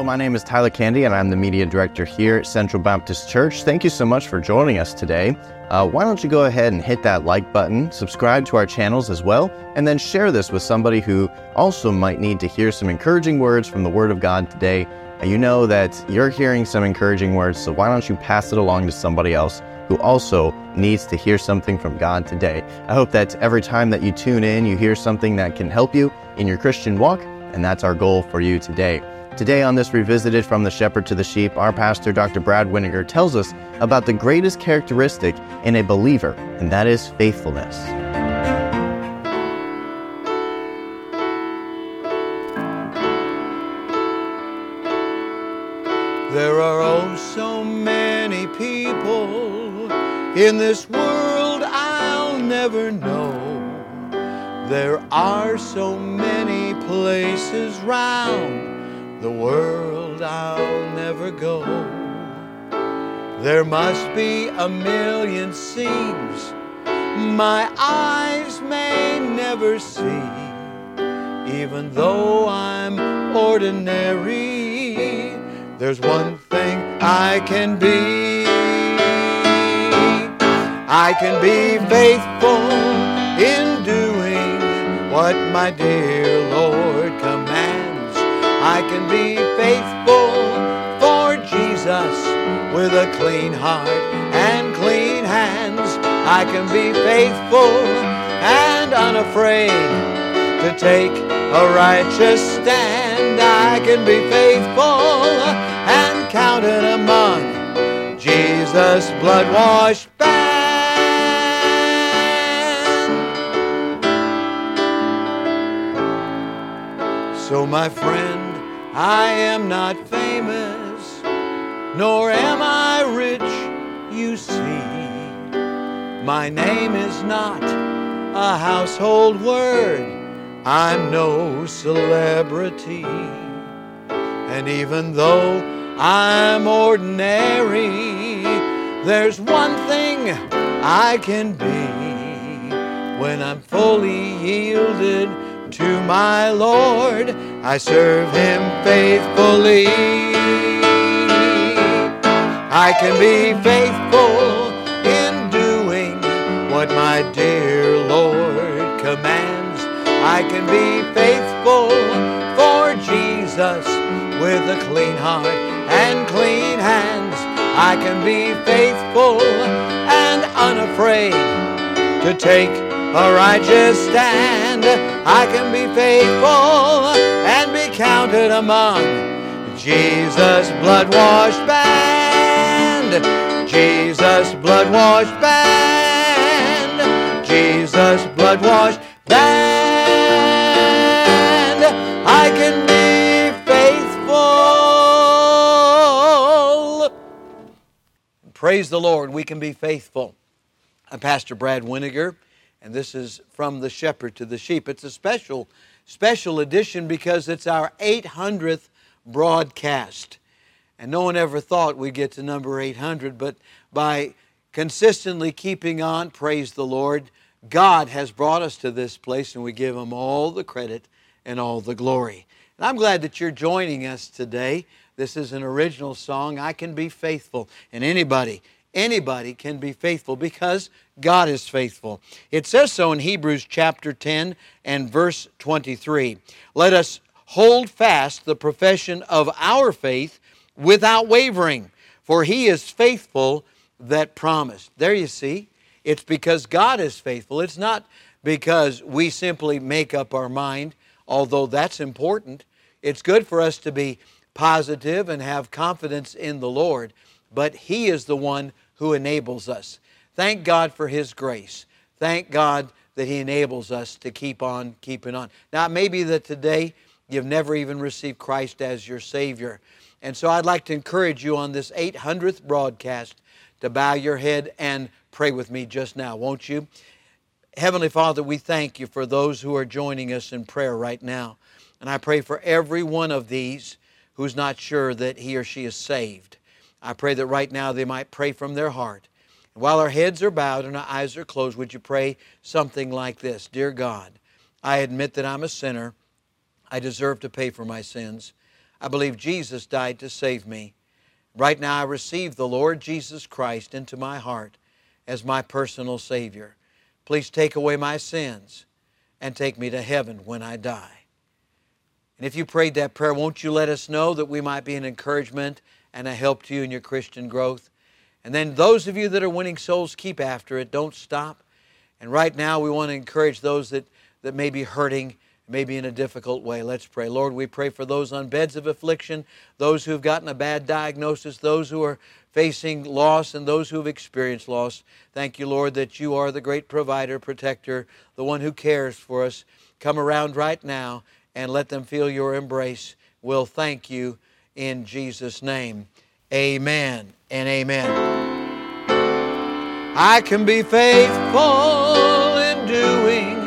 Hello, my name is Tyler Candy, and I'm the media director here at Central Baptist Church. Thank you so much for joining us today. Uh, why don't you go ahead and hit that like button, subscribe to our channels as well, and then share this with somebody who also might need to hear some encouraging words from the Word of God today. You know that you're hearing some encouraging words, so why don't you pass it along to somebody else who also needs to hear something from God today? I hope that every time that you tune in, you hear something that can help you in your Christian walk, and that's our goal for you today. Today, on this Revisited from the Shepherd to the Sheep, our pastor, Dr. Brad Weniger, tells us about the greatest characteristic in a believer, and that is faithfulness. There are oh so many people in this world I'll never know. There are so many places round the world I'll never go. There must be a million scenes my eyes may never see, even though I'm ordinary. There's one thing I can be. I can be faithful in doing what my dear. I can be faithful for Jesus with a clean heart and clean hands. I can be faithful and unafraid to take a righteous stand. I can be faithful and counted among Jesus' blood washed band. So, my friend, I am not famous, nor am I rich, you see. My name is not a household word. I'm no celebrity. And even though I'm ordinary, there's one thing I can be when I'm fully yielded to my Lord. I serve Him faithfully. I can be faithful in doing what my dear Lord commands. I can be faithful for Jesus with a clean heart and clean hands. I can be faithful and unafraid to take a righteous stand. I can be faithful and be counted among Jesus' blood washed band. Jesus' blood washed band. Jesus' blood washed band. I can be faithful. Praise the Lord, we can be faithful. I'm Pastor Brad Weniger, and this is From the Shepherd to the Sheep. It's a special, special edition because it's our 800th broadcast. And no one ever thought we'd get to number 800, but by consistently keeping on, praise the Lord, God has brought us to this place, and we give Him all the credit and all the glory. And I'm glad that you're joining us today. This is an original song, I Can Be Faithful. And anybody, anybody can be faithful because God is faithful. It says so in Hebrews chapter 10 and verse 23. Let us hold fast the profession of our faith without wavering, for He is faithful that promised. There you see, it's because God is faithful. It's not because we simply make up our mind, although that's important. It's good for us to be positive and have confidence in the Lord, but He is the one who enables us. Thank God for His grace. Thank God that He enables us to keep on keeping on. Now, it may be that today you've never even received Christ as your Savior. And so I'd like to encourage you on this 800th broadcast to bow your head and pray with me just now, won't you? Heavenly Father, we thank you for those who are joining us in prayer right now. And I pray for every one of these who's not sure that he or she is saved. I pray that right now they might pray from their heart. While our heads are bowed and our eyes are closed, would you pray something like this Dear God, I admit that I'm a sinner. I deserve to pay for my sins. I believe Jesus died to save me. Right now, I receive the Lord Jesus Christ into my heart as my personal Savior. Please take away my sins and take me to heaven when I die. And if you prayed that prayer, won't you let us know that we might be an encouragement and a help to you in your Christian growth? And then those of you that are winning souls, keep after it. Don't stop. And right now, we want to encourage those that, that may be hurting, maybe in a difficult way. Let's pray. Lord, we pray for those on beds of affliction, those who have gotten a bad diagnosis, those who are facing loss, and those who have experienced loss. Thank you, Lord, that you are the great provider, protector, the one who cares for us. Come around right now and let them feel your embrace. We'll thank you in Jesus' name. Amen and amen. I can be faithful in doing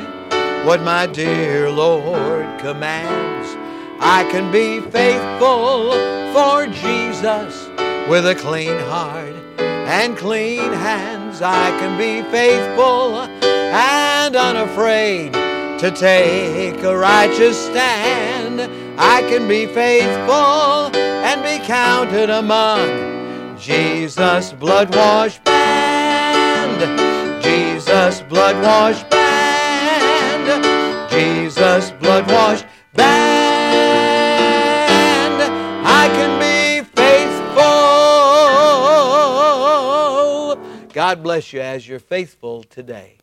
what my dear Lord commands. I can be faithful for Jesus with a clean heart and clean hands. I can be faithful and unafraid to take a righteous stand. I can be faithful and be counted among Jesus' blood washed band. Jesus' blood washed band. Jesus' blood washed band. I can be faithful. God bless you as you're faithful today.